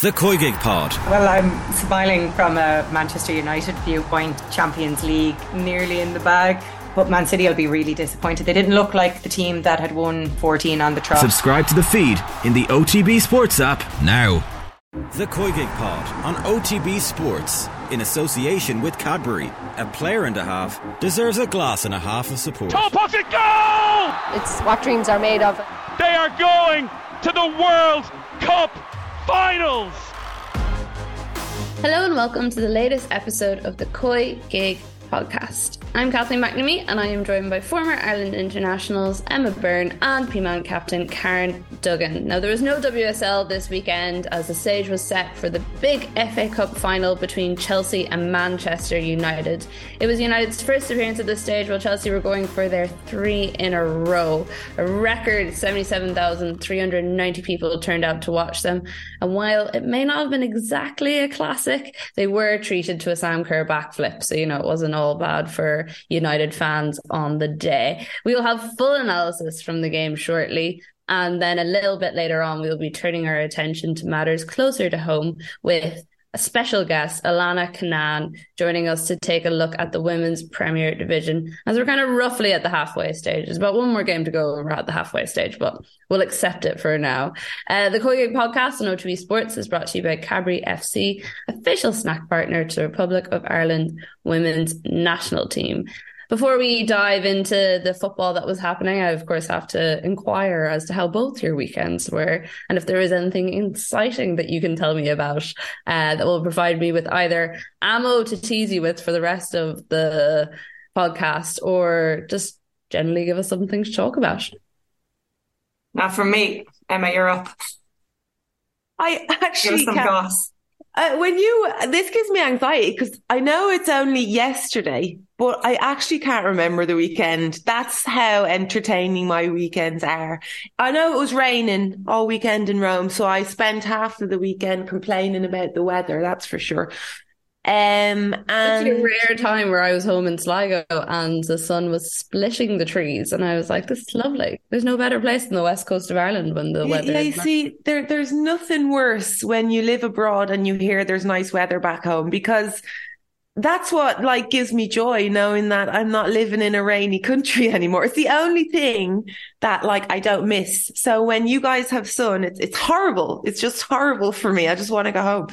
The COYGIG Pod. Well, I'm smiling from a Manchester United viewpoint. Champions League nearly in the bag. But Man City will be really disappointed. They didn't look like the team that had won 14 on the trot. Subscribe to the feed in the OTB Sports app now. The COYGIG Pod on OTB Sports in association with Cadbury. A player and a half deserves a glass and a half of support. Top pocket goal! It's what dreams are made of. They are going to the World Cup Finals! Hello and welcome to the latest episode of the Koi Gig podcast. I'm Kathleen McNamee and I am joined by former Ireland internationals Emma Byrne and Peamount captain Karen Duggan. Now, there was no WSL this weekend as the stage was set for the big FA Cup final between Chelsea and Manchester United. It was United's first appearance at this stage while Chelsea were going for their three in a row. A record 77,390 people turned out to watch them. And while it may not have been exactly a classic, they were treated to a Sam Kerr backflip. So, you know, it wasn't all bad for United fans on the day. We will have full analysis from the game shortly. And then a little bit later on, we'll be turning our attention to matters closer to home with a special guest, Alanna Cunnane, joining us to take a look at the women's Premier Division as we're kind of roughly at the halfway stage. There's about one more game to go and we're at the halfway stage, but we'll accept it for now. Uh, the COYGIG podcast on OTB Sports is brought to you by Cadbury FC, official snack partner to the Republic of Ireland women's national team. Before we dive into the football that was happening, I of course have to inquire as to how both your weekends were, and if there is anything exciting that you can tell me about uh, that will provide me with either ammo to tease you with for the rest of the podcast, or just generally give us something to talk about. Not for me, Emma, you're up. I actually some can't- goss. Uh, when you this gives me anxiety because I know it's only yesterday, but I actually can't remember the weekend. That's how entertaining my weekends are. I know it was raining all weekend in Rome, so I spent half of the weekend complaining about the weather. That's for sure. Um, It's a rare time where I was home in Sligo and the sun was splitting the trees, and I was like, "This is lovely." There's no better place than the west coast of Ireland when the Yeah, weather. yeah, you nice. see, there there's nothing worse when you live abroad and you hear there's nice weather back home because that's what like gives me joy knowing that I'm not living in a rainy country anymore. It's the only thing that like I don't miss. So when you guys have sun, it's it's horrible. It's just horrible for me. I just want to go home.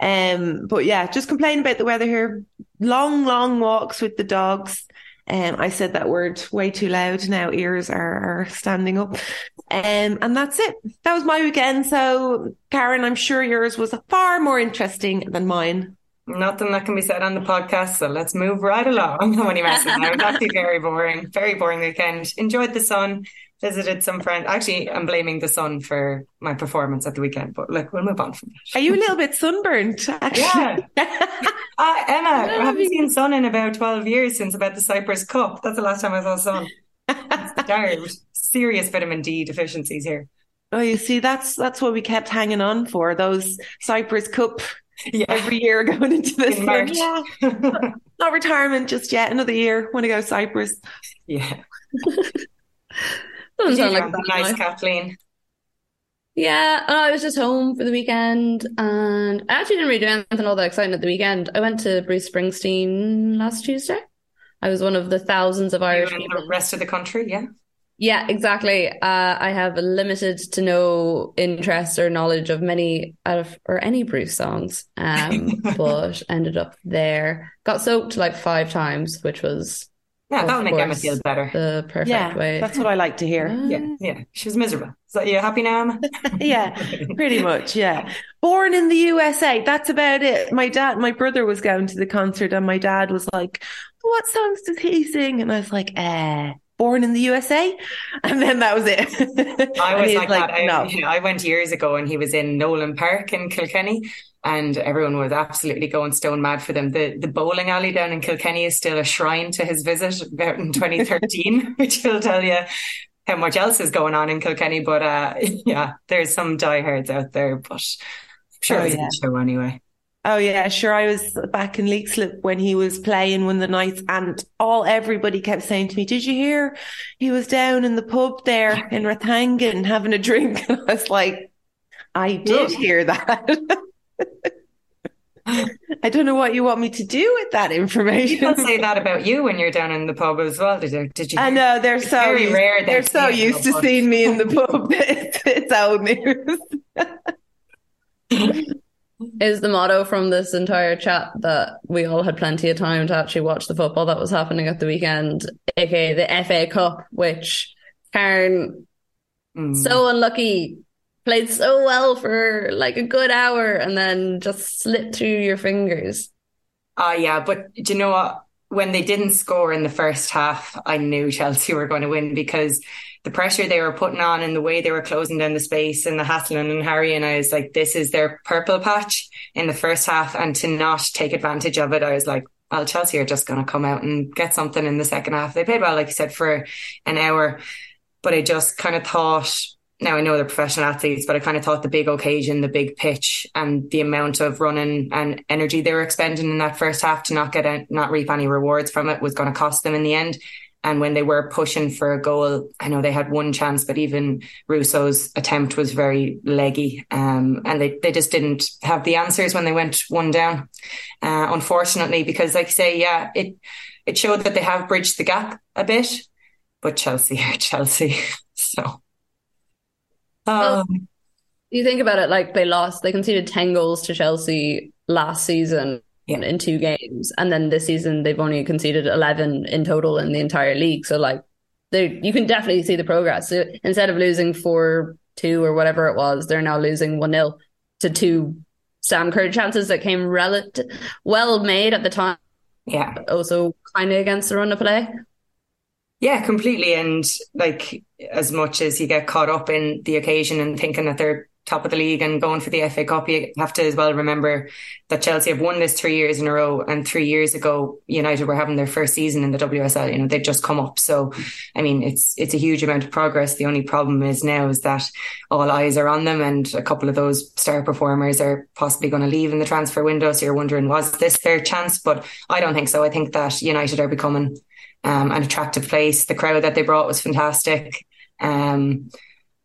Um, but yeah, just complain about the weather here. Long, long walks with the dogs. Um, I said that word way too loud. Now ears are, are standing up. Um, and that's it. That was my weekend. So Karen, I'm sure yours was far more interesting than mine. Nothing that can be said on the podcast, so let's move right along. I'm. It was actually very boring, very boring weekend. Enjoyed the sun, visited some friends. Actually, I'm blaming the sun for my performance at the weekend, but look, we'll move on from that. Are you a little bit sunburnt? Actually? Uh, Emma, I haven't seen sun in about 12 years since about the Cyprus Cup. That's the last time I saw sun. Starved. Serious vitamin D deficiencies here. oh, you see, that's that's what we kept hanging on for those Cyprus Cup Yeah. every year going into this. In March. Yeah, not retirement just yet. Another year. Want to go Cyprus? yeah. Doesn't sound like have a a bad nice. Kathleen? Yeah, uh, I was just home for the weekend, and I actually didn't really do anything all that exciting at the weekend. I went to Bruce Springsteen last Tuesday. I was one of the thousands of You Irish and people. the rest of the country, yeah. Yeah, exactly. Uh, I have limited to no interest or knowledge of many out of or any Bruce songs, um, but ended up there. Got soaked like five times, which was Yeah, Of that'll make Emma feel better. the perfect yeah, way. that's what I like to hear. Yeah, yeah. She was miserable. So you happy now, Emma? yeah, pretty much. Yeah. Born in the USA. That's about it. My dad, my brother was going to the concert and my dad was like, what songs does he sing? And I was like, eh, born in the USA. And then that was it. I was he's like, that. I, no. you know, I went years ago and he was in Nowlan Park in Kilkenny and everyone was absolutely going stone mad for them. The the bowling alley down in Kilkenny is still a shrine to his visit about in 2013, which will tell you how much else is going on in Kilkenny. But uh, yeah, there's some diehards out there, but I'm sure Oh, it was a show anyway. Oh yeah, sure. I was back in Leixlip when he was playing one of the nights, and all everybody kept saying to me, "Did you hear? He was down in the pub there in Rathangan having a drink." And I was like, I did hear that. I don't know what you want me to do with that information. People say that about you when you're down in the pub as well. Did you? Did you I know they're so very used, rare. They're so used to seeing me in the pub. it's, it's old news. Is the motto from this entire chat that we all had plenty of time to actually watch the football that was happening at the weekend, aka the FA Cup, which Karen mm. so unlucky played so well for like a good hour and then just slipped through your fingers. Oh, uh, yeah. But do you know what? When they didn't score in the first half, I knew Chelsea were going to win because the pressure they were putting on and the way they were closing down the space and the Haslin and Harry and I was like, this is their purple patch in the first half. And to not take advantage of it, I was like, well, Chelsea are just going to come out and get something in the second half. They played well, like you said, for an hour. But I just kind of thought now I know they're professional athletes, but I kind of thought the big occasion, the big pitch, and the amount of running and energy they were expending in that first half to not get a, not reap any rewards from it was going to cost them in the end. And when they were pushing for a goal, I know they had one chance, but even Russo's attempt was very leggy. Um, and they, they just didn't have the answers when they went one down. Uh, unfortunately, because like I say, yeah, it, it showed that they have bridged the gap a bit, but Chelsea are Chelsea. so um, you think about it, like they lost, they conceded 10 goals to Chelsea last season yeah. in two games. And then this season, they've only conceded 11 in total in the entire league. So, like, they, you can definitely see the progress. So instead of losing 4 2 or whatever it was, they're now losing 1 0 to two Sam Kerr chances that came relative well made at the time. Yeah. Also, kind of against the run of play. Yeah, completely. And like as much as you get caught up in the occasion and thinking that they're top of the league and going for the FA Cup, you have to as well remember that Chelsea have won this three years in a row. And three years ago, United were having their first season in the WSL. You know, they've just come up. So, I mean, it's it's a huge amount of progress. The only problem is now is that all eyes are on them, and a couple of those star performers are possibly going to leave in the transfer window. So you're wondering, was this their chance? But I don't think so. I think that United are becoming um, an attractive place. The crowd that they brought was fantastic. Um,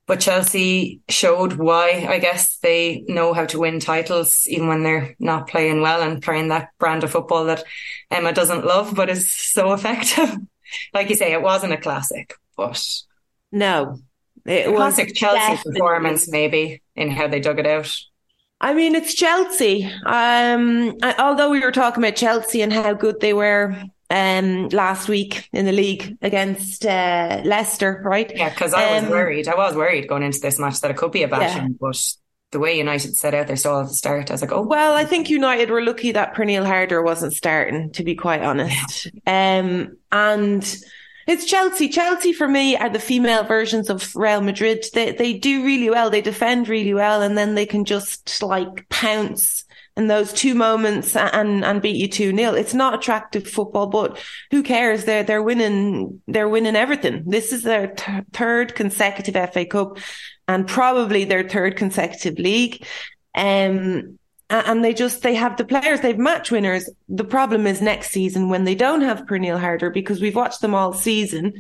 but Chelsea showed why, I guess, they know how to win titles even when they're not playing well and playing that brand of football that Emma doesn't love, but is so effective. like you say, it wasn't a classic, but no, it was classic Chelsea definitely. performance, maybe in how they dug it out. I mean, it's Chelsea. Um, although we were talking about Chelsea and how good they were um, last week in the league against uh, Leicester, right? Yeah, because I was um, worried. I was worried going into this match that it could be a bashing, yeah. but the way United set out their stall at the start, I was like, oh. Well, I think United were lucky that Pernille Harder wasn't starting, to be quite honest. Yeah. Um, and it's Chelsea. Chelsea for me are the female versions of Real Madrid. They they do really well. They defend really well, and then they can just like pounce in those two moments and and beat you 2 nil. It's not attractive football, but who cares? They're they're winning they're winning everything. This is their th- third consecutive FA Cup and probably their third consecutive league. Um and they just they have the players they've match winners the problem is next season when they don't have Pernille Harder because we've watched them all season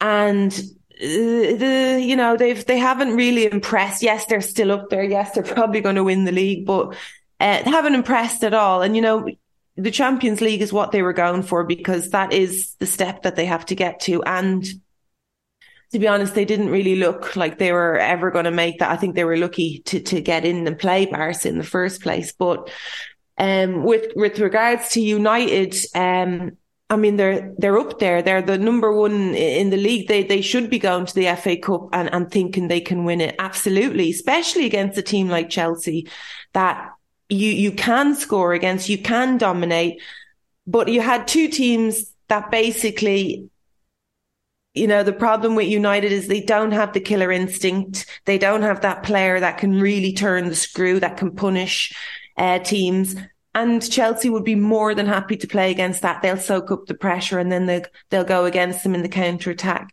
and uh, the you know they've they haven't really impressed yes they're still up there yes they're probably going to win the league but uh, haven't impressed at all. And, you know, the Champions League is what they were going for because that is the step that they have to get to. And to be honest, they didn't really look like they were ever going to make that. I think they were lucky to, to get in and play Barca in the first place. But, um, with, with regards to United, um, I mean, they're, they're up there. They're the number one in the league. They, they should be going to the FA Cup and, and thinking they can win it. Absolutely. Especially against a team like Chelsea that you you can score against, you can dominate, but you had two teams that basically you know, the problem with United is they don't have the killer instinct. They don't have that player that can really turn the screw, that can punish uh, teams. And Chelsea would be more than happy to play against that. They'll soak up the pressure and then they'll, they'll go against them in the counter attack.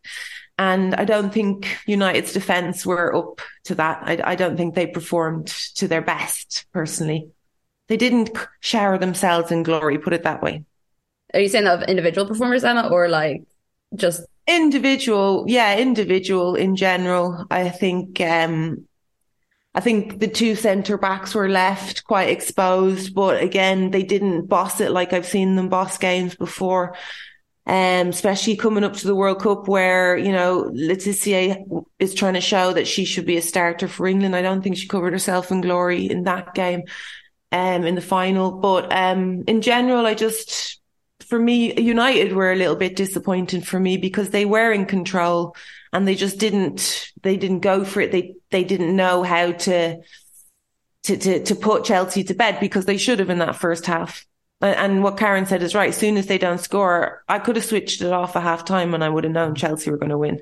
And I don't think United's defence were up to that. I, I don't think they performed to their best, personally. They didn't shower themselves in glory, put it that way. Are you saying of individual performers, Emma, or like just individual? Yeah, individual in general. I think um, I think the two centre backs were left quite exposed, but again, they didn't boss it like I've seen them boss games before. Um, especially coming up to the World Cup where, you know, Le Tissier is trying to show that she should be a starter for England. I don't think she covered herself in glory in that game, um, in the final. But, um, in general, I just, for me, United were a little bit disappointing for me because they were in control and they just didn't, they didn't go for it. They, they didn't know how to, to, to, to put Chelsea to bed because they should have in that first half. And what Karen said is right. As soon as they don't score, I could have switched it off at half time and I would have known Chelsea were going to win.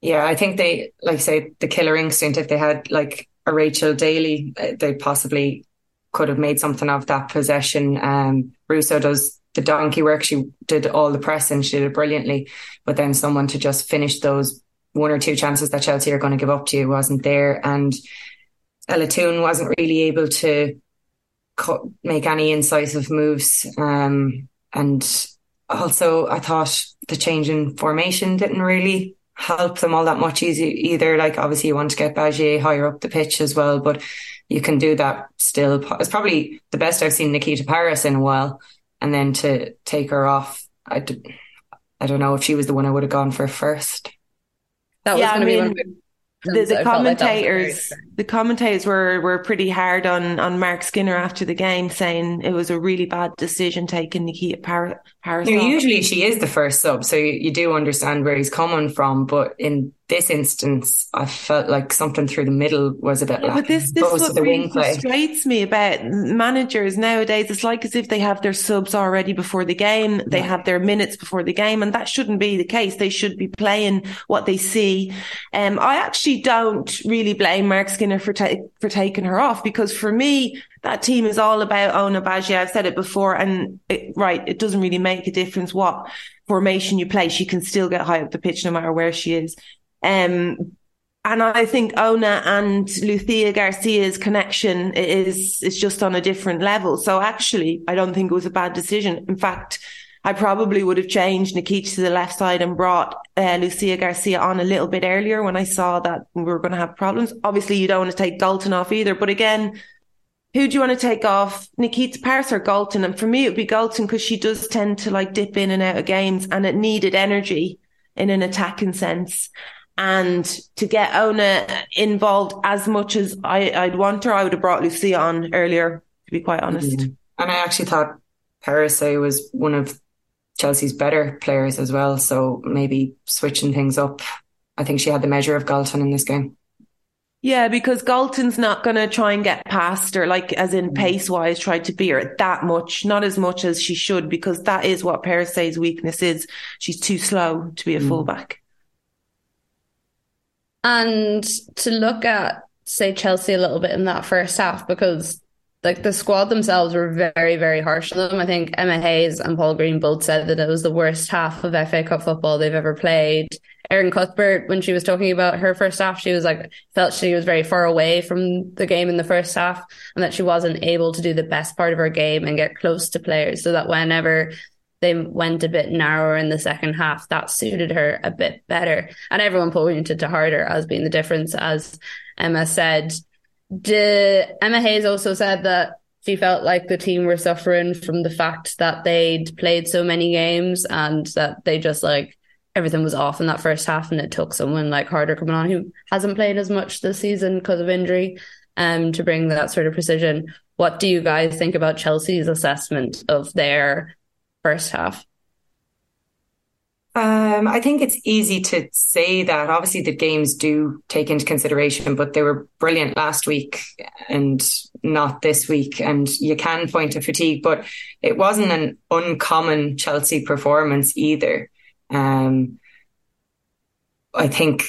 Yeah, I think they, like I say, the killer instinct, if they had like a Rachel Daly, uh, they possibly could have made something of that possession. Um, Russo does the donkey work. She did all the pressing. She did it brilliantly. But then someone to just finish those one or two chances that Chelsea are going to give up to you wasn't there. And Ella Toone wasn't really able to make any incisive moves. Um, and also, I thought the change in formation didn't really help them all that much easy either. Like, obviously, you want to get Batlle higher up the pitch as well, but you can do that still. It's probably the best I've seen Nikita Parris in a while. And then to take her off, I, I don't know if she was the one I would have gone for first. That was yeah, going to be one of the, the commentators like the commentators were were pretty hard on on Mark Skinner after the game saying it was a really bad decision taking Nikita Par- Parris. Usually she is the first sub so you, you do understand where he's coming from but in this instance, I felt like something through the middle was a bit yeah, But this, this is what really frustrates me about managers nowadays. It's like as if they have their subs already before the game. They yeah. have their minutes before the game, and that shouldn't be the case. They should be playing what they see. Um, I actually don't really blame Mark Skinner for ta- for taking her off because for me, that team is all about Ona Batlle. I've said it before, and it, right, it doesn't really make a difference what formation you play. She can still get high up the pitch no matter where she is. Um, and I think Ona and Lucia Garcia's connection is is just on a different level. So actually, I don't think it was a bad decision. In fact, I probably would have changed Nikita to the left side and brought uh, Lucia Garcia on a little bit earlier when I saw that we were going to have problems. Obviously, you don't want to take Galton off either. But again, who do you want to take off? Nikita Parris or Galton? And for me, it would be Galton because she does tend to like dip in and out of games and it needed energy in an attacking sense and to get Ona involved as much as I, would want her, I would have brought Lucia on earlier, to be quite honest. Mm-hmm. And I actually thought Perisset was one of Chelsea's better players as well. So maybe switching things up. I think she had the measure of Galton in this game. Yeah, because Galton's not going to try and get past her, like as in mm. pace wise, try to beat her that much, not as much as she should, because that is what Perisset's weakness is. She's too slow to be a mm. fullback. And to look at, say, Chelsea a little bit in that first half, because like the squad themselves were very, very harsh on them. I think Emma Hayes and Paul Green both said that it was the worst half of FA Cup football they've ever played. Erin Cuthbert, when she was talking about her first half, she was like, felt she was very far away from the game in the first half and that she wasn't able to do the best part of her game and get close to players so that whenever they went a bit narrower in the second half. That suited her a bit better. And everyone pointed to Harder as being the difference, as Emma said. De, Emma Hayes also said that she felt like the team were suffering from the fact that they'd played so many games and that they just like everything was off in that first half and it took someone like Harder coming on who hasn't played as much this season because of injury um to bring that sort of precision. What do you guys think about Chelsea's assessment of their first half? Um, I think it's easy to say that. Obviously, the games do take into consideration, but they were brilliant last week and not this week. And you can point to fatigue, but it wasn't an uncommon Chelsea performance either. Um, I think,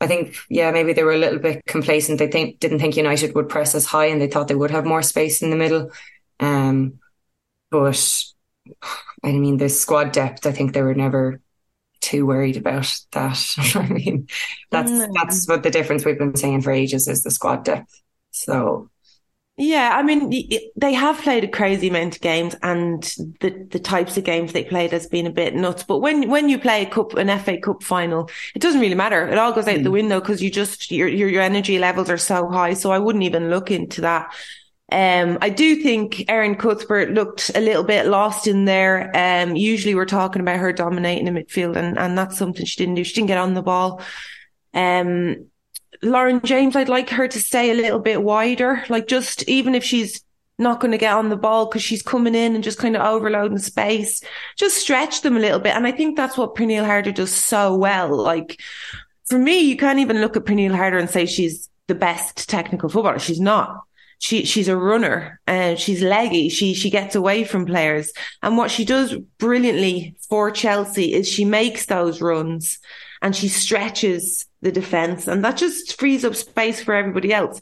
I think, yeah, maybe they were a little bit complacent. They think didn't think United would press as high, and they thought they would have more space in the middle. Um, but I mean, the squad depth, I think they were never too worried about that. I mean, that's mm. that's what the difference we've been saying for ages is the squad depth. So Yeah, I mean, they have played a crazy amount of games, and the the types of games they played has been a bit nuts. But when when you play a cup, an FA Cup final, it doesn't really matter. It all goes out mm. the window because you just your, your your energy levels are so high. So I wouldn't even look into that. Um, I do think Erin Cuthbert looked a little bit lost in there. Um, usually we're talking about her dominating the midfield, and and that's something she didn't do. She didn't get on the ball. Um, Lauren James, I'd like her to stay a little bit wider. Like just even if she's not going to get on the ball because she's coming in and just kind of overloading space, just stretch them a little bit. And I think that's what Pernille Harder does so well. Like for me, you can't even look at Pernille Harder and say she's the best technical footballer. She's not. She she's a runner and she's leggy. She she gets away from players. And what she does brilliantly for Chelsea is she makes those runs and she stretches the defense and that just frees up space for everybody else.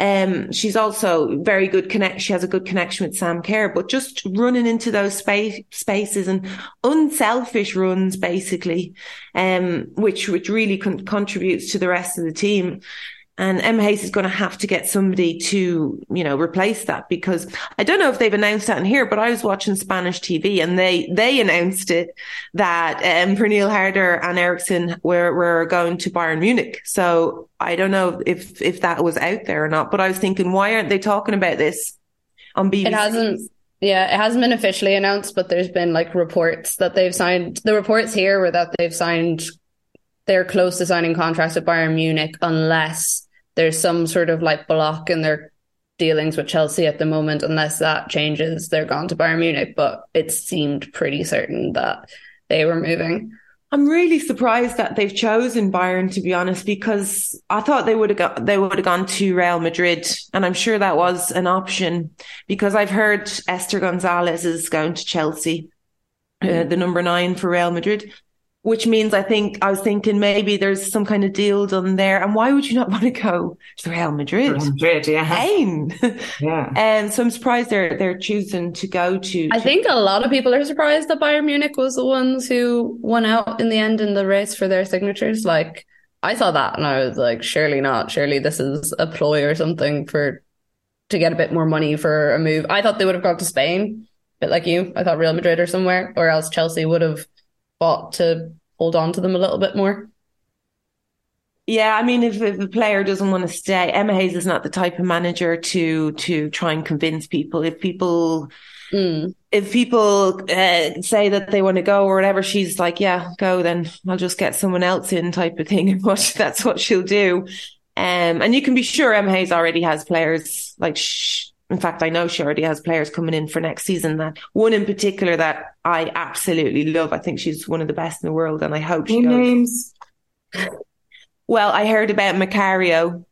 Um, she's also very good connect. She has a good connection with Sam Kerr, but just running into those space spaces and unselfish runs, basically, um, which which really con- contributes to the rest of the team. And Emma Hayes is going to have to get somebody to, you know, replace that because I don't know if they've announced that in here, but I was watching Spanish TV and they, they announced it that, um, Pernille Harder and Eriksson were, were going to Bayern Munich. So I don't know if, if that was out there or not, but I was thinking, why aren't they talking about this on BBC? It hasn't. Yeah, it hasn't been officially announced, but there's been like reports that they've signed. The reports here were that they've signed, they're close to signing contracts with Bayern Munich unless there's some sort of like block in their dealings with Chelsea at the moment. Unless that changes, they're gone to Bayern Munich. But it seemed pretty certain that they were moving. I'm really surprised that they've chosen Bayern to be honest, because I thought they would have got they would have gone to Real Madrid, and I'm sure that was an option because I've heard Esther Gonzalez is going to Chelsea, uh, the number nine for Real Madrid which means I think I was thinking maybe there's some kind of deal done there. And why would you not want to go to Real Madrid? Real Madrid, yeah. Ain. Yeah. And so I'm surprised they're they're choosing to go to, I think a lot of people are surprised that Bayern Munich was the ones who won out in the end in the race for their signatures. Like I saw that and I was like, surely not. Surely this is a ploy or something for to get a bit more money for a move. I thought they would have gone to Spain, a bit like you. I thought Real Madrid or somewhere, or else Chelsea would have bought to hold on to them a little bit more. Yeah, I mean, if, if a player doesn't want to stay, Emma Hayes is not the type of manager to to try and convince people. If people mm. if people uh, say that they want to go or whatever, she's like, "Yeah, go." Then I'll just get someone else in, type of thing. And what that's what she'll do. Um, and you can be sure Emma Hayes already has players like sh- in fact, I know she already has players coming in for next season. That one in particular that I absolutely love. I think she's one of the best in the world, and I hope she goes. Names. Well, I heard about Macario,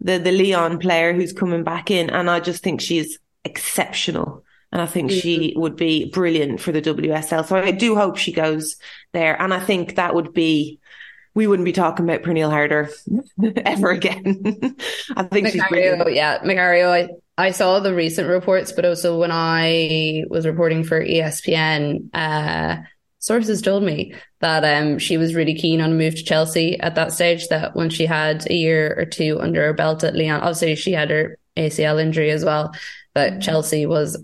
the the Lyon player who's coming back in, and I just think she's exceptional. And I think mm-hmm. she would be brilliant for the WSL. So I do hope she goes there. And I think that would be we wouldn't be talking about Pernille Harder ever again. I think Macario, she's brilliant. Yeah, Macario, I, I saw the recent reports, but also when I was reporting for ESPN, uh, sources told me that um, she was really keen on a move to Chelsea at that stage. That when she had a year or two under her belt at Lyon, obviously she had her ACL injury as well. but mm-hmm. Chelsea was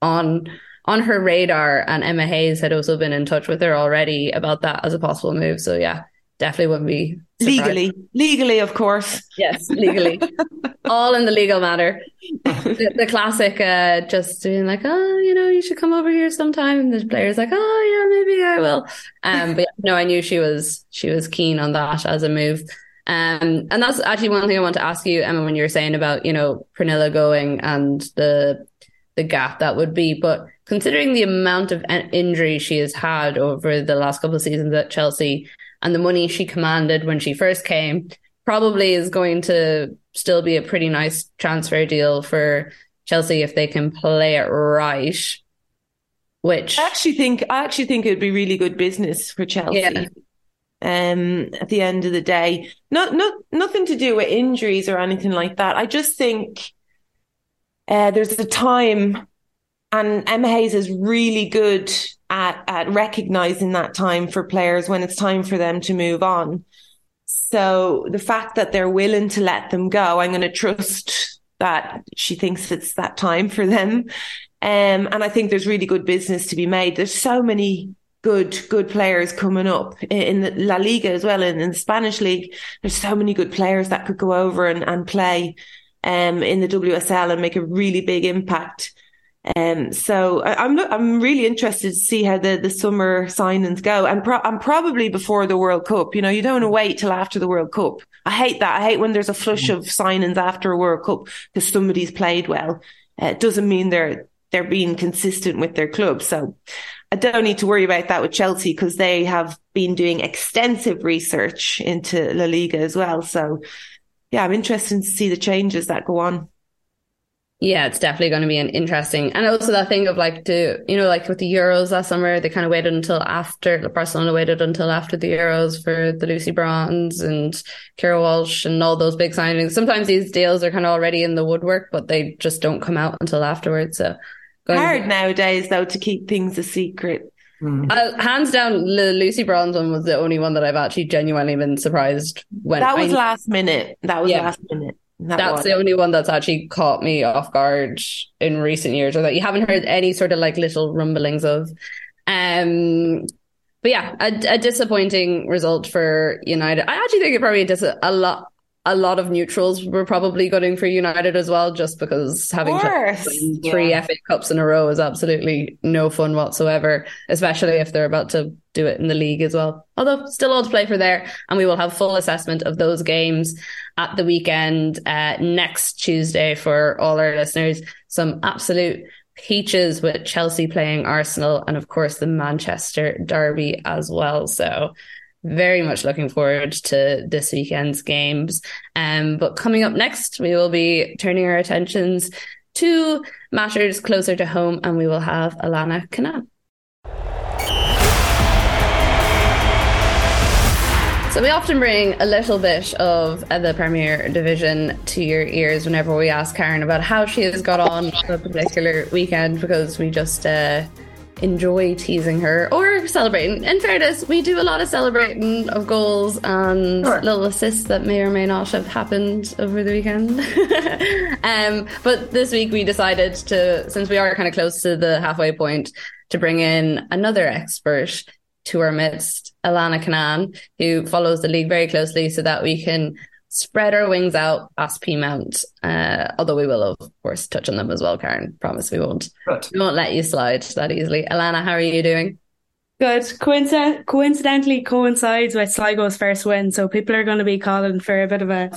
on on her radar, and Emma Hayes had also been in touch with her already about that as a possible move. So yeah, definitely wouldn't be surprised. legally, legally, of course. Yes, legally, all in the legal matter. the, the, classic, uh, just being like, oh, you know, you should come over here sometime. And the player's like, oh, yeah, maybe I will. Um, but no, I knew she was she was keen on that as a move. Um, and that's actually one thing I want to ask you, Emma, when you were saying about you know Pernille going and the the gap that would be, but considering the amount of injury she has had over the last couple of seasons at Chelsea, and the money she commanded when she first came probably is going to still be a pretty nice transfer deal for Chelsea if they can play it right. Which I actually think I actually think it'd be really good business for Chelsea. Yeah. Um, at the end of the day, not not nothing to do with injuries or anything like that. I just think uh, there's a time, and Emma Hayes is really good at, at recognizing that time for players when it's time for them to move on. So the fact that they're willing to let them go, I'm going to trust that she thinks it's that time for them. Um, and I think there's really good business to be made. There's so many good, good players coming up in the La Liga as well. And in the Spanish league, there's so many good players that could go over and, and play, um, in the WSL and make a really big impact. Um, so I, am I'm, I'm really interested to see how the, the summer signings go and pro- and probably before the World Cup. You know, you don't want to wait till after the World Cup. I hate that. I hate when there's a flush of signings after a World Cup because somebody's played well. Uh, it doesn't mean they're they're being consistent with their club. So I don't need to worry about that with Chelsea because they have been doing extensive research into La Liga as well. So yeah, I'm interested to see the changes that go on. Yeah, it's definitely going to be an interesting, and also that thing of like, do you know, like with the Euros last summer, they kind of waited until after the Barcelona waited until after the Euros for the Lucy Bronze and Keira Walsh and all those big signings. Sometimes these deals are kind of already in the woodwork, but they just don't come out until afterwards. So hard nowadays though to keep things a secret. Mm. Uh, hands down, the Lucy Bronze one was the only one that I've actually genuinely been surprised when. That was I, last minute. That was yeah. last minute. That that's one. the only one that's actually caught me off guard in recent years, or that you haven't heard any sort of like little rumblings of. Um, but yeah, a, a disappointing result for United. I actually think it probably does a, a lot a lot of neutrals were probably going for United as well, just because having three yeah. FA Cups in a row is absolutely no fun whatsoever, especially if they're about to do it in the league as well. Although still all to play for there, and we will have full assessment of those games at the weekend uh, next Tuesday for all our listeners. Some absolute peaches with Chelsea playing Arsenal, and of course the Manchester Derby as well. So very much looking forward to this weekend's games. Um, but coming up next, we will be turning our attentions to matters closer to home, and we will have Alanna Cunnane. So we often bring a little bit of the Premier Division to your ears whenever we ask Karen about how she has got on a particular weekend because we just uh, enjoy teasing her or celebrating. In fairness, we do a lot of celebrating of goals and sure. little assists that may or may not have happened over the weekend. um, but this week we decided to, since we are kind of close to the halfway point, to bring in another expert to our midst, Alanna Cunnane, who follows the league very closely so that we can spread our wings out past Peamount. Uh, although we will, of course, touch on them as well, Karen. Promise we won't. Good. We won't let you slide that easily. Alanna, how are you doing? Good. Coinc- coincidentally coincides with Sligo's first win, so people are going to be calling for a bit of a,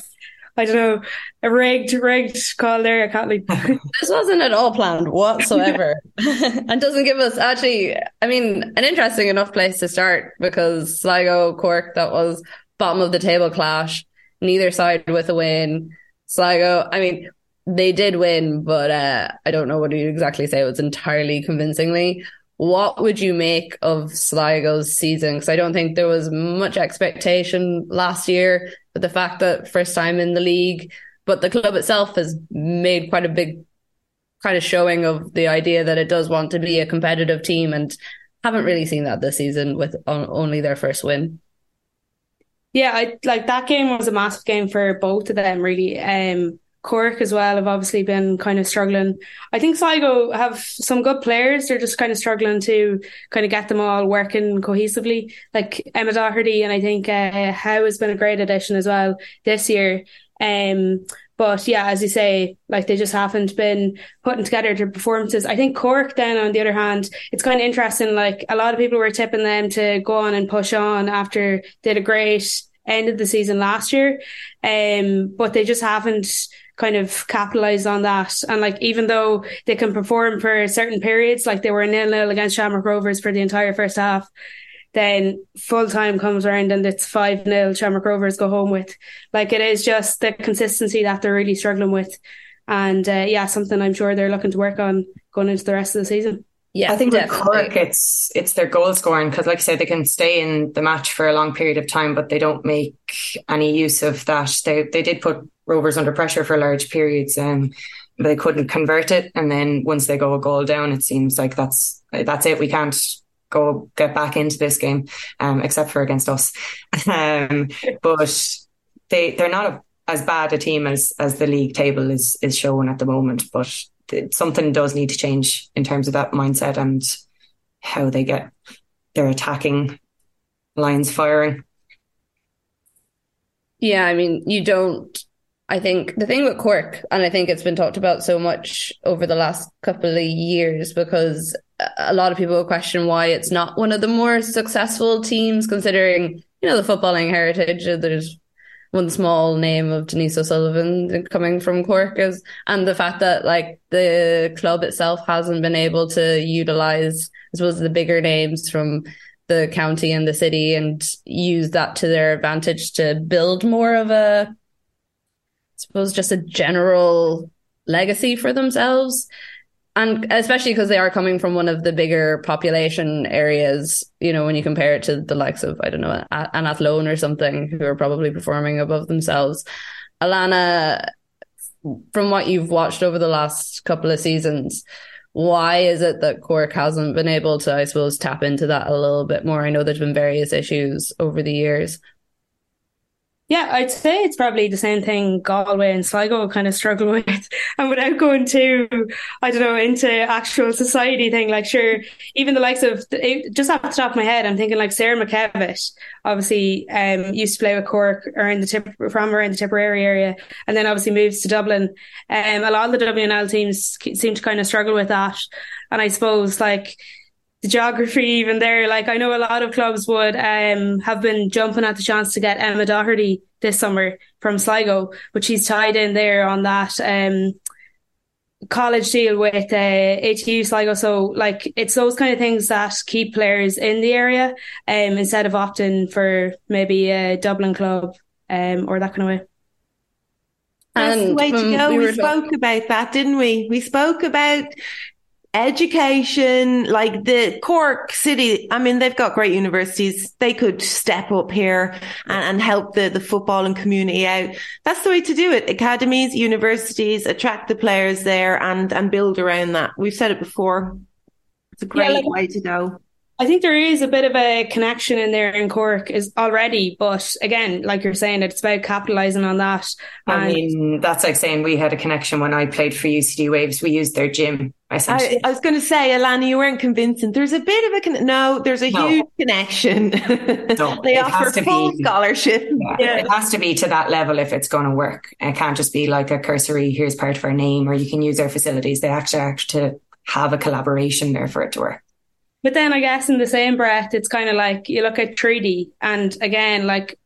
I don't know, a rigged, rigged call there. I can't like. this wasn't at all planned whatsoever, and doesn't give us actually. I mean, an interesting enough place to start because Sligo Cork that was bottom of the table clash neither side with a win. Sligo, I mean, they did win, but uh, I don't know what you exactly say. It was entirely convincingly. What would you make of Sligo's season? Because I don't think there was much expectation last year, but the fact that first time in the league, but the club itself has made quite a big kind of showing of the idea that it does want to be a competitive team and haven't really seen that this season with only their first win. Yeah, I like that game was a massive game for both of them, really. Um, Cork as well have obviously been kind of struggling. I think Sligo have some good players. They're just kind of struggling to kind of get them all working cohesively. Like Emma Doherty and I think uh, Howe has been a great addition as well this year. Um, but yeah, as you say, like they just haven't been putting together their performances. I think Cork, then on the other hand, it's kind of interesting. Like a lot of people were tipping them to go on and push on after they did a great end of the season last year. Um, but they just haven't kind of capitalized on that. And like, even though they can perform for certain periods, like they were nil nil against Shamrock Rovers for the entire first half, then full time comes around and it's 5 0 Shamrock Rovers go home with. Like it is just the consistency that they're really struggling with. And uh, yeah, something I'm sure they're looking to work on going into the rest of the season. Yeah, I think with Cork, it's it's their goal scoring because, like I said, they can stay in the match for a long period of time, but they don't make any use of that. They they did put Rovers under pressure for large periods, um, but they couldn't convert it. And then once they go a goal down, it seems like that's that's it. We can't go get back into this game, um, except for against us. Um, but they they're not a as bad a team as as the league table is is showing at the moment, but something does need to change in terms of that mindset and how they get their attacking lines firing. Yeah, I mean, you don't. I think the thing with Cork, and I think it's been talked about so much over the last couple of years because a lot of people question why it's not one of the more successful teams, considering you know the footballing heritage. There's one small name of Denise O'Sullivan coming from Cork is, and the fact that like the club itself hasn't been able to utilize, I suppose, the bigger names from the county and the city and use that to their advantage to build more of a, I suppose, just a general legacy for themselves and especially because they are coming from one of the bigger population areas, you know, when you compare it to the likes of, I don't know, an Athlone or something who are probably performing above themselves. Alanna, from what you've watched over the last couple of seasons, why is it that Cork hasn't been able to, I suppose, tap into that a little bit more? I know there's been various issues over the years. Yeah, I'd say it's probably the same thing Galway and Sligo kind of struggle with. And without going to, I don't know, into actual society thing, like sure, even the likes of, just off the top of my head, I'm thinking like Sarah McKevitt, obviously um, used to play with Cork or in the tip, from around the Tipperary area, and then obviously moves to Dublin. Um, a lot of the WNL teams seem to kind of struggle with that. And I suppose like, the geography even there. Like I know a lot of clubs would um, have been jumping at the chance to get Emma Doherty this summer from Sligo, but she's tied in there on that um, college deal with uh, ATU Sligo. So like it's those kind of things that keep players in the area um, instead of opting for maybe a Dublin club um, or that kind of way. That's and the way to go. We, we spoke talking- about that, didn't we? We spoke about education, like the Cork City. I mean, they've got great universities. They could step up here and, and help the, the football and community out. That's the way to do it. Academies, universities, attract the players there and, and build around that. We've said it before. It's a great yeah, like, way to go. I think there is a bit of a connection in there in Cork is already, but again, like you're saying, it's about capitalising on that. I mean, that's like saying we had a connection when I played for UCD Waves. We used their gym. I, I was going to say, Alanna, you weren't convincing. There's a bit of a con- no. There's a no. huge connection. No, they offer full be, scholarship. Yeah, yeah. It has to be to that level if it's going to work. It can't just be like a cursory. Here's part of our name, or you can use our facilities. They actually have to have a collaboration there for it to work. But then I guess in the same breath, it's kind of like you look at Treaty, and again, like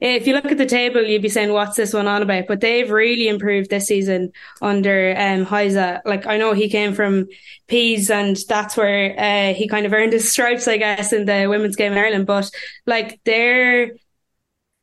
if you look at the table, you'd be saying, "What's this one on about?" But they've really improved this season under um, Heisa. Like I know he came from Peas and that's where uh, he kind of earned his stripes, I guess, in the women's game in Ireland. But like they're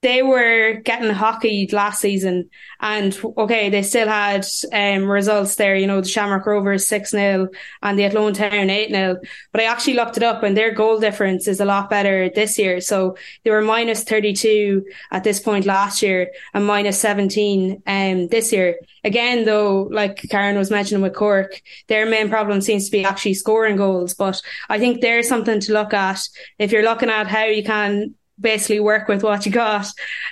they were getting hockey last season and okay, they still had um, results there, you know, the Shamrock Rovers 6 0 and the Athlone Town 8 0. But I actually looked it up and their goal difference is a lot better this year. So they were minus 32 at this point last year and minus 17 um, this year. Again, though, like Karen was mentioning with Cork, their main problem seems to be actually scoring goals. But I think there's something to look at if you're looking at how you can basically work with what you got.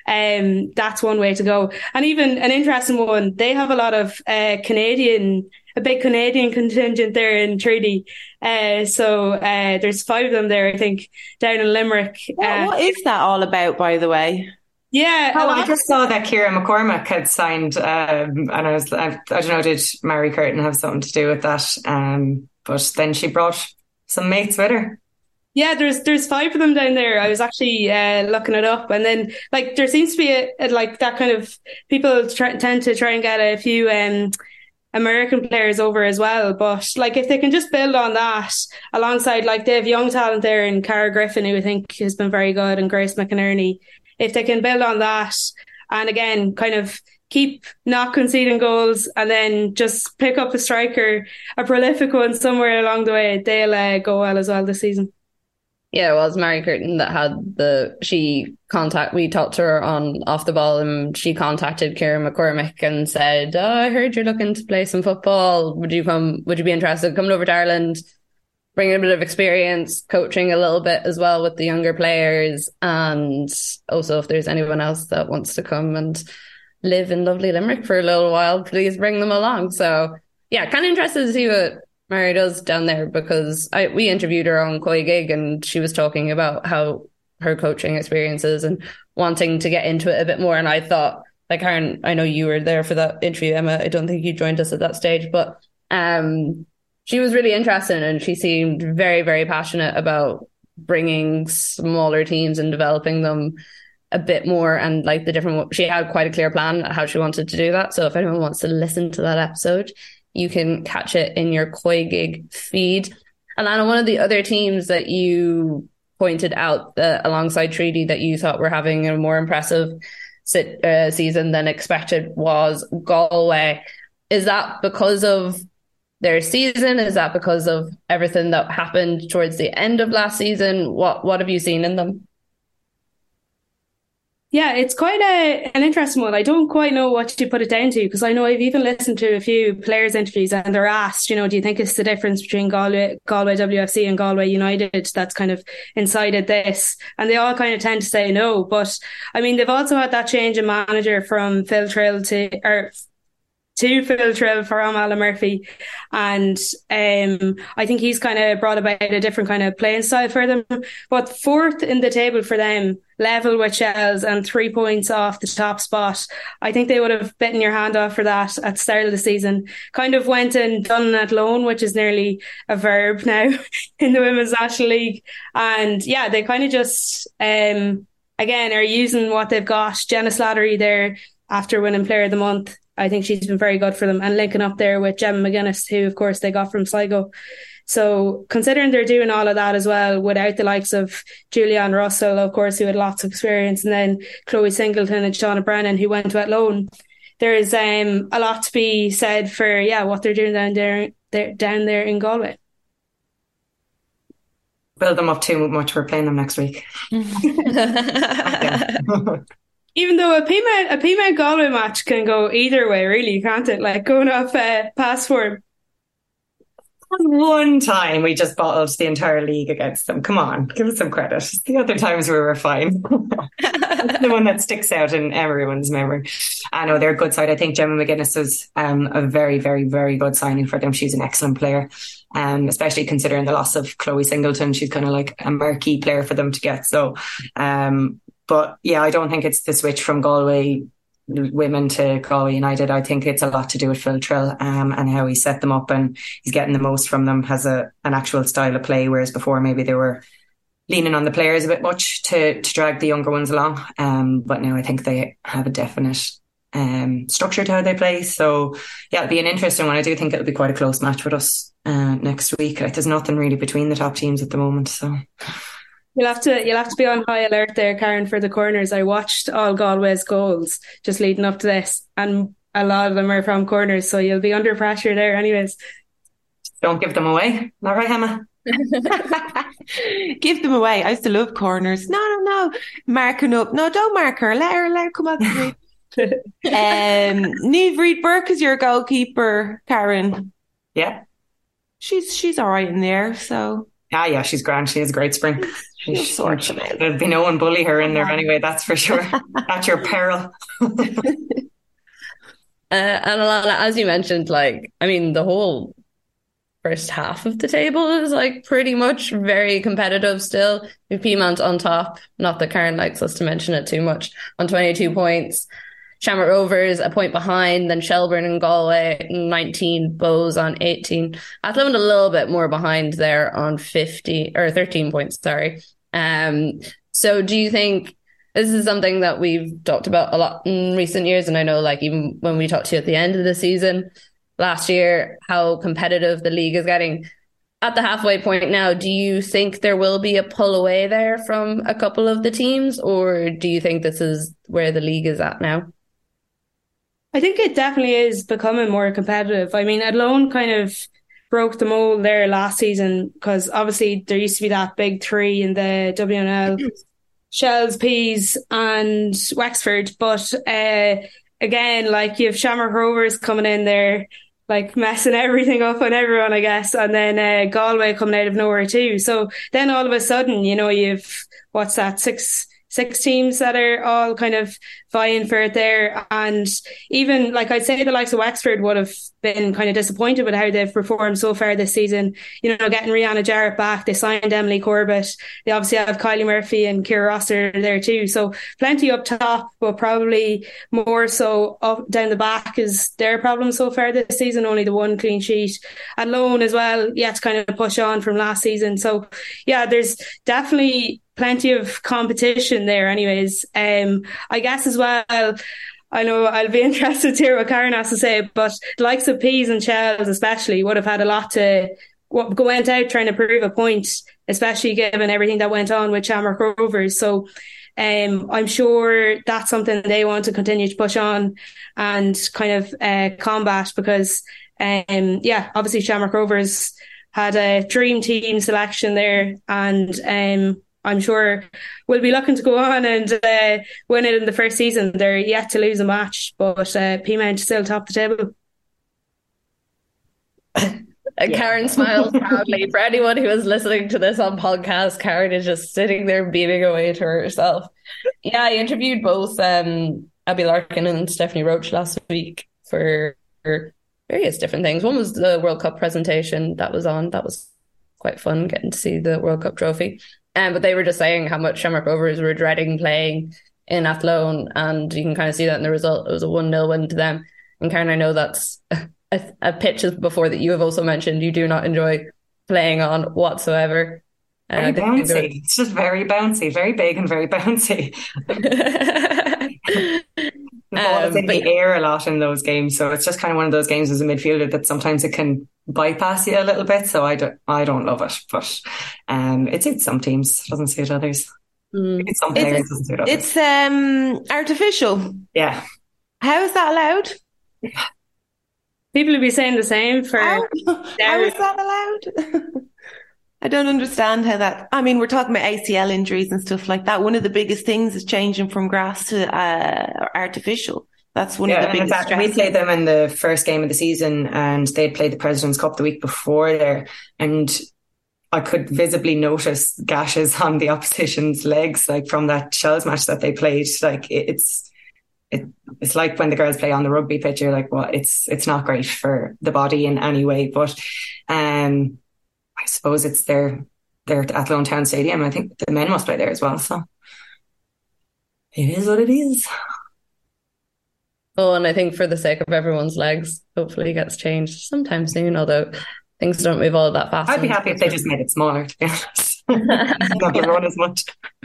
Um, that's one way to go. And even an interesting one, they have a lot of uh, Canadian, a big Canadian contingent there in Treaty. Uh, so uh, there's five of them there, I think, down in Limerick. what, uh, what is that all about, by the way? Yeah, oh, I just saw that Kira McCormack had signed, um, and I was, I, I, don't know, did Mary Curtin have something to do with that? Um, but then she brought some mates with her. Yeah, there's there's five of them down there. I was actually uh, looking it up, and then like there seems to be a, a like that kind of people try, tend to try and get a few um, American players over as well. But like if they can just build on that alongside like they have young talent there in Cara Griffin, who I think has been very good, and Grace McInerney. If they can build on that, and again, kind of keep not conceding goals and then just pick up a striker, a prolific one somewhere along the way, they'll uh, go well as well this season. Yeah, it was Mary Curtin that had the she contact. We talked to her on off the ball, and she contacted Kieran McCormick and said, oh, "I heard you're looking to play some football. Would you come? Would you be interested coming over to Ireland, bringing a bit of experience, coaching a little bit as well with the younger players, and also if there's anyone else that wants to come and live in lovely Limerick for a little while, please bring them along. So yeah, kind of interested to see what Mary does down there because I we interviewed her on COYGIG and she was talking about how her coaching experiences and wanting to get into it a bit more. And I thought, like Karen, I know you were there for that interview, Emma. I don't think you joined us at that stage, but um, she was really interested and she seemed very, very passionate about bringing smaller teams and developing them a bit more and like the different she had quite a clear plan how she wanted to do that so if anyone wants to listen to that episode you can catch it in your COYGIG feed and then one of the other teams that you pointed out that alongside treaty that you thought were having a more impressive sit, uh, season than expected was galway is that because of their season? Is that because of everything that happened towards the end of last season? What what have you seen in them? Yeah, it's quite a an interesting one. I don't quite know what to put it down to because I know I've even listened to a few players' interviews and they're asked, you know, do you think it's the difference between Galway, Galway WFC and Galway United that's kind of incited this? And they all kind of tend to say no. But I mean, they've also had that change in manager from Phil Trill to or to Phil Trill from Alan Murphy. And um, I think he's kind of brought about a different kind of playing style for them. But fourth in the table for them, level with Shels and three points off the top spot. I think they would have bitten your hand off for that at the start of the season. Kind of went and done that loan, which is nearly a verb now in the Women's National League. And yeah, they kind of just, um, again, are using what they've got. Jenna Slattery there after winning Player of the Month I think she's been very good for them and linking up there with Gemma McGuinness, who of course they got from Sligo. So considering they're doing all of that as well without the likes of Julianne Russell, of course, who had lots of experience, and then Chloe Singleton and Shauna Brennan, who went to at loan. There's um, a lot to be said for yeah what they're doing down there, there down there in Galway. Build them up too much. We're playing them next week. even though a Peamount a Peamount Galway match can go either way, really, can't it? Like going off uh, pass form. One time we just bottled the entire league against them. Come on, give us some credit. The other times we were fine. the one that sticks out in everyone's memory. I know they're a good side. I think Gemma McGuinness is um, a very, very, very good signing for them. She's an excellent player, um, especially considering the loss of Chloe Singleton. She's kind of like a marquee player for them to get. So um, but yeah, I don't think it's the switch from Galway women to Galway United. I think it's a lot to do with Phil Trill um, and how he set them up and he's getting the most from them, has a an actual style of play, whereas before maybe they were leaning on the players a bit much to to drag the younger ones along. Um, but now I think they have a definite um, structure to how they play. So yeah, it'll be an interesting one. I do think it'll be quite a close match with us uh, next week. Like there's nothing really between the top teams at the moment. So You'll have to you'll have to be on high alert there, Karen, for the corners. I watched all Galway's goals just leading up to this, and a lot of them are from corners, so you'll be under pressure there, anyways. Don't give them away. Not right, Emma. give them away. I used to love corners. No, no, no. Marking up. No, don't mark her. Let her, let her come up to me. um, Niamh Reid Burke is your goalkeeper, Karen. Yeah. She's she's all right in there, so Ah, yeah, she's grand. She has a great spring. She's There'd be no one bully her in there anyway, that's for sure. At your peril. uh, and Alanna, as you mentioned, like, I mean, the whole first half of the table is like pretty much very competitive still. With Peamount on top, not that Karen likes us to mention it too much, on 22 points. Shamrock Rovers a point behind, then Shelbourne and Galway 19, Bohs on 18. Athlone a little bit more behind there on 50 or 13 points, sorry. Um, so do you think this is something that we've talked about a lot in recent years? And I know like even when we talked to you at the end of the season last year, how competitive the league is getting at the halfway point now, do you think there will be a pull away there from a couple of the teams, or do you think this is where the league is at now? I think it definitely is becoming more competitive. I mean, Athlone kind of broke the mold there last season because obviously there used to be that big three in the WNL Shels, Peas, and Wexford. But uh, again, like you have Shamrock Rovers coming in there, like messing everything up on everyone, I guess. And then uh, Galway coming out of nowhere too. So then all of a sudden, you know, you've what's that, six six teams that are all kind of vying for it there. And even like I'd say the likes of Wexford would have been kind of disappointed with how they've performed so far this season. You know, getting Rianna Jarrett back, they signed Emily Corbett. They obviously have Kylie Murphy and Kira Roster there too. So plenty up top, but probably more so up down the back is their problem so far this season. Only the one clean sheet and as well. Yet to kind of push on from last season. So yeah, there's definitely plenty of competition there anyways. Um, I guess as well, I know I'll be interested to hear what Karen has to say, but the likes of Peas and Shels especially would have had a lot to what went out trying to prove a point, especially given everything that went on with Shamrock Rovers. So um, I'm sure that's something they want to continue to push on and kind of uh, combat because um, yeah, obviously Shamrock Rovers had a dream team selection there and um, I'm sure will be looking to go on and uh, win it in the first season. They're yet to lose a match, but uh, Peamount still top the table. And yeah. Karen smiles proudly. For anyone who is listening to this on podcast, Karen is just sitting there beaming away to herself. Yeah, I interviewed both um, Abbie Larkin and Stephanie Roche last week for various different things. One was the World Cup presentation that was on. That was quite fun getting to see the World Cup trophy. Um, but they were just saying how much Shamrock Rovers were dreading playing in Athlone, and you can kind of see that in the result. It was a 1 0 win to them. And Karen, I know that's a, a pitch before that you have also mentioned you do not enjoy playing on whatsoever. Uh, very uh, bouncy. It's just very bouncy, very big and very bouncy. the ball um, is in the air a lot in those games, so it's just kind of one of those games as a midfielder that sometimes it can bypass you a little bit. So I don't, I don't love it, but um, it suits some teams, doesn't suit others. Mm. It's some it's, doesn't suit others. It's um artificial. Yeah. How is that allowed? People will be saying the same for. How, how is that allowed? I don't understand how that. I mean, we're talking about ACL injuries and stuff like that. One of the biggest things is changing from grass to uh, artificial. That's one yeah, of the biggest. Fact, we played them in the first game of the season, and they'd played the President's Cup the week before there, and I could visibly notice gashes on the opposition's legs, like from that Shels match that they played. Like it's it, it's like when the girls play on the rugby pitch, you're like, well, it's it's not great for the body in any way. But um, I suppose it's their their Athlone Town Stadium. I think the men must play there as well. So it is what it is. Oh, and I think for the sake of everyone's legs, hopefully it gets changed sometime soon. Although things don't move all that fast. I'd be happy if they just made it smaller. To be honest, not to run as much.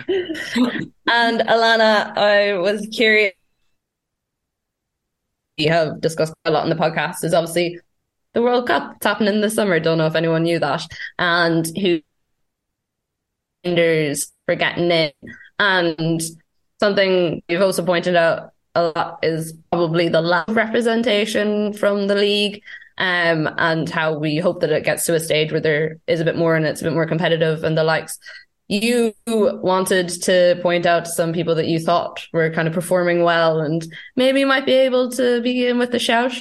and Alanna, I was curious we have discussed a lot in the podcast is obviously the World Cup. It's happening this summer. Don't know if anyone knew that. And who for getting in. And something you've also pointed out a lot is probably the lack of representation from the league. Um, and how we hope that it gets to a stage where there is a bit more and it's a bit more competitive and the likes you wanted to point out some people that you thought were kind of performing well and maybe might be able to begin with the shout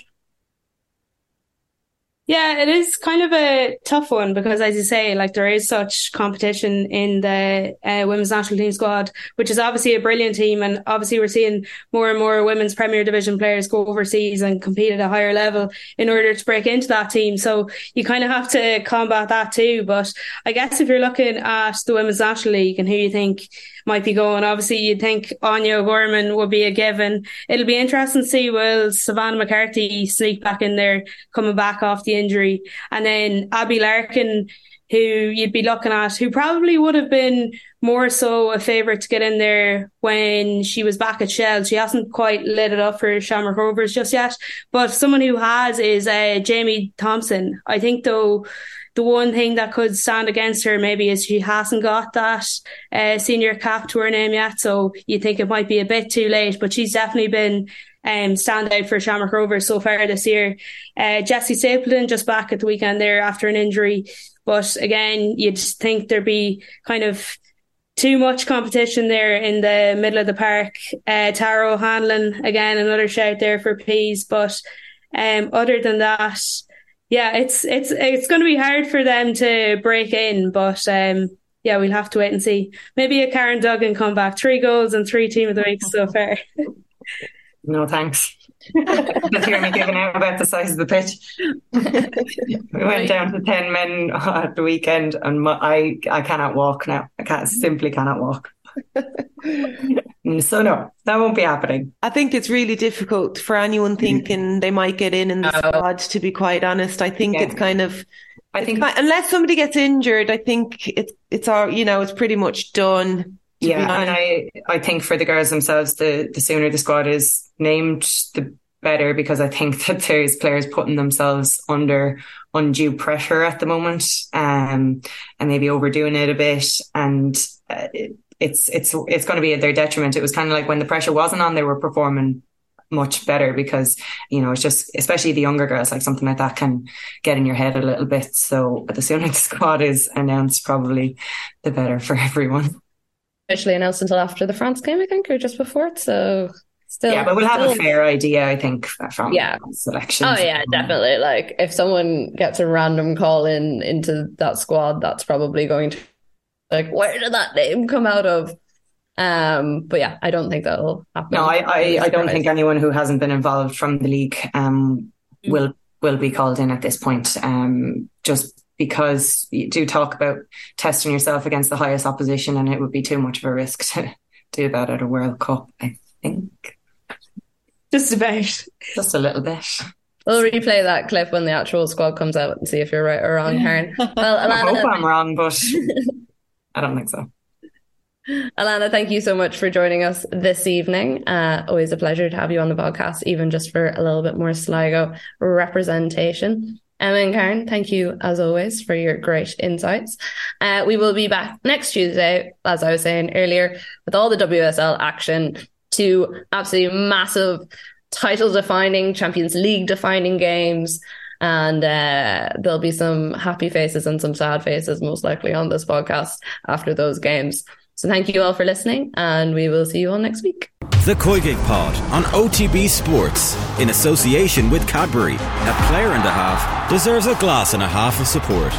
yeah, it is kind of a tough one because, as you say, like there is such competition in the uh, women's national team squad, which is obviously a brilliant team. And obviously, we're seeing more and more women's Premier Division players go overseas and compete at a higher level in order to break into that team. So you kind of have to combat that too. But I guess if you're looking at the Women's National League and who you think might be going. Obviously, you'd think Áine O'Gorman would be a given. It'll be interesting to see will Savannah McCarthy sneak back in there, coming back off the injury, and then Abbie Larkin, who you'd be looking at, who probably would have been more so a favourite to get in there when she was back at Shell. She hasn't quite lit it up for Shamrock Rovers just yet, but someone who has is uh, Jamie Thompson. I think though the one thing that could stand against her maybe is she hasn't got that uh, senior cap to her name yet. So you think it might be a bit too late, but she's definitely been um, stand out for Shamrock Rovers so far this year. Uh, Jessie Stapleton just back at the weekend there after an injury. But again, you'd think there'd be kind of too much competition there in the middle of the park. Uh, Tara O'Hanlon, again, another shout there for Peas. But um, other than that, yeah, it's it's it's going to be hard for them to break in, but um, yeah, we'll have to wait and see. Maybe a Karen Duggan come back, three goals and three team of the week so far. no thanks. Did hear me giving out about the size of the pitch. we went down to ten men at the weekend, and my, I I cannot walk now. I can't simply cannot walk. So no, that won't be happening. I think it's really difficult for anyone thinking they might get in in the squad. To be quite honest, I think yeah. it's kind of. I think unless somebody gets injured, I think it's it's all you know. It's pretty much done. Yeah, and I I think for the girls themselves, the the sooner the squad is named, the better because I think that there's players putting themselves under undue pressure at the moment, um, and maybe overdoing it a bit, and uh, it, it's it's it's going to be at their detriment. It was kind of like when the pressure wasn't on, they were performing much better because you know it's just especially the younger girls like something like that can get in your head a little bit. So the sooner the squad is announced probably the better for everyone. Officially announced until after the France game I think or just before it so still yeah but we'll have still... a fair idea I think from yeah. selection oh yeah definitely. Like if someone gets a random call in into that squad that's probably going to like where did that name come out of um, but yeah, I don't think that'll happen. No, I, I, I don't think anyone who hasn't been involved from the league um, mm. will will be called in at this point. Um, just because you do talk about testing yourself against the highest opposition, and it would be too much of a risk to do that at a World Cup. I think. Just about. Just a little bit. We'll replay that clip when the actual squad comes out and see if you're right or wrong, Karen. Well, Alanna, I hope I'm wrong, but I don't think so. Alanna, thank you so much for joining us this evening. Uh, always a pleasure to have you on the podcast, even just for a little bit more Sligo representation. Emma and Karen, thank you as always for your great insights. Uh, we will be back next Tuesday, as I was saying earlier, with all the WSL action, two absolutely massive title defining, Champions League defining games. And uh, there'll be some happy faces and some sad faces, most likely, on this podcast after those games. So thank you all for listening, and we will see you all next week. The COYGIG Pod on OTB Sports, in association with Cadbury. A player and a half deserves a glass and a half of support.